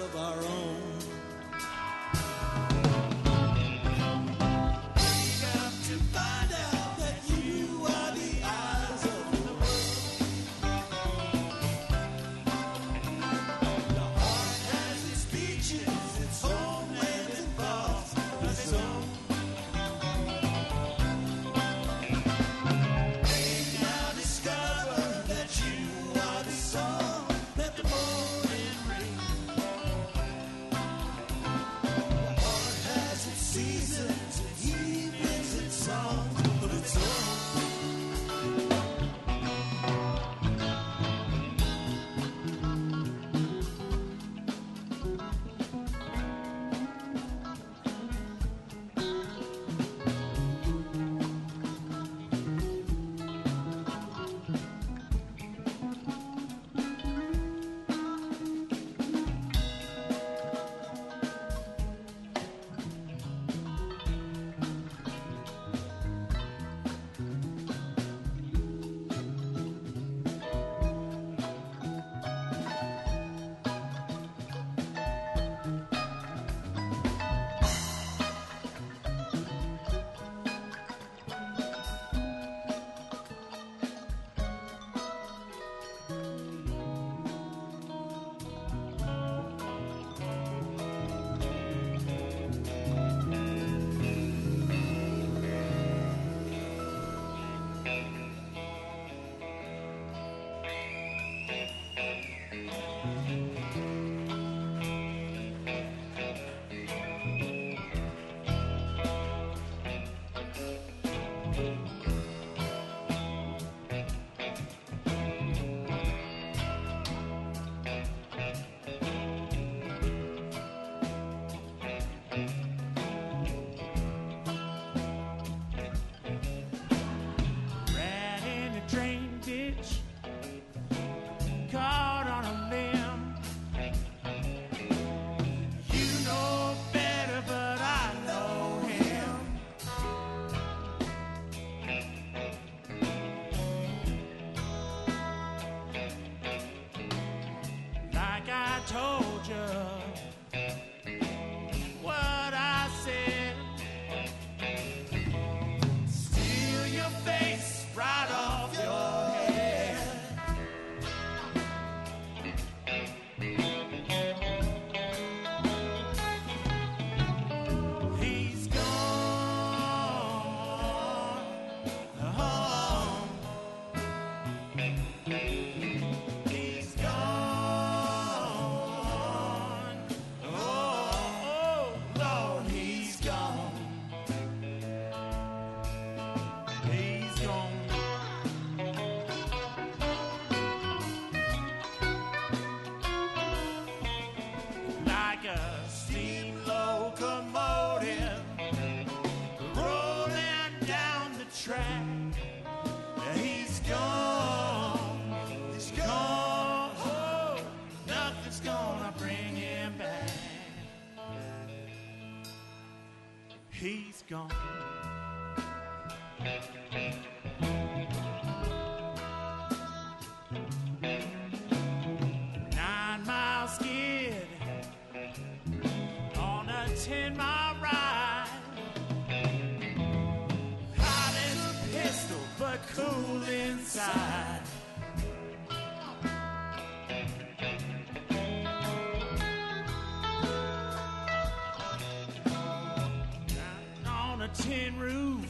of our own. I told you. He's gone. Nine mile skid on a ten mile ride. Hot as a pistol, but cool inside. Tin roof,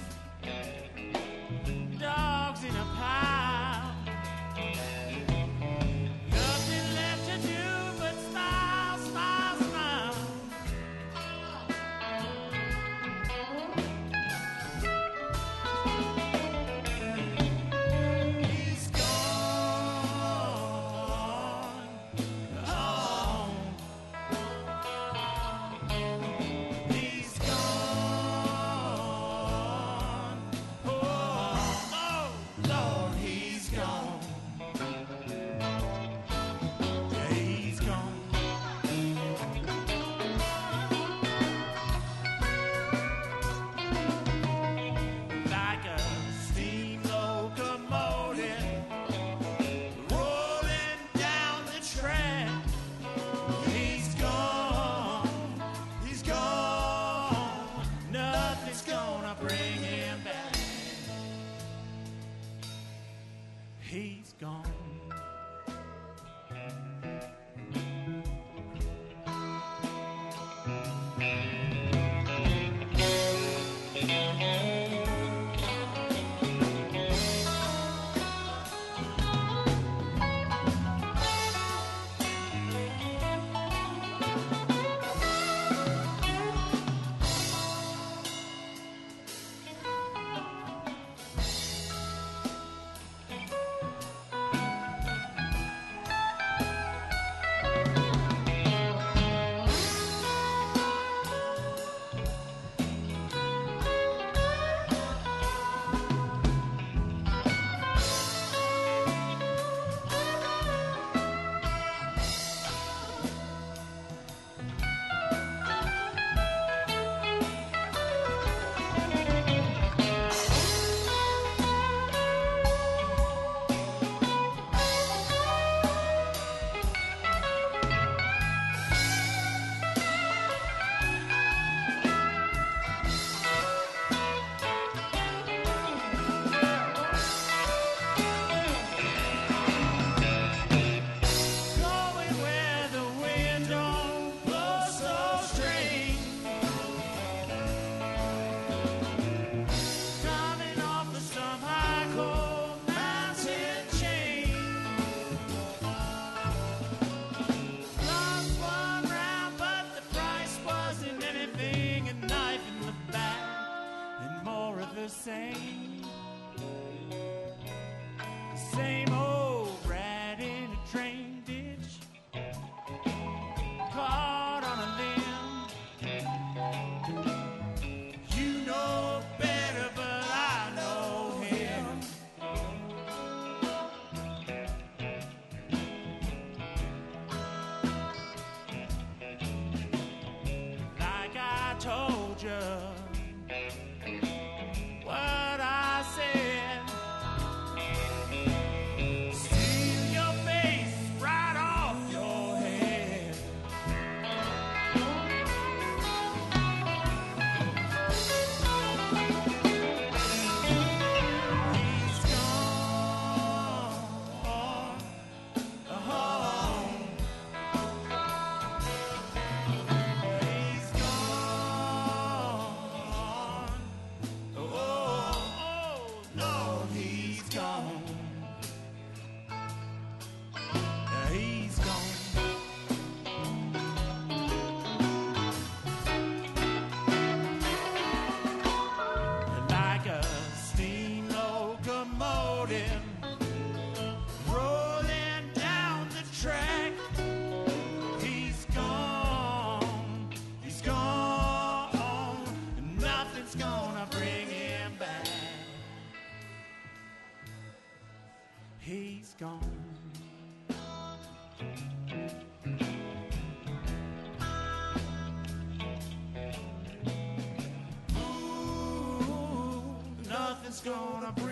gone. Gone. Ooh, nothing's gonna bring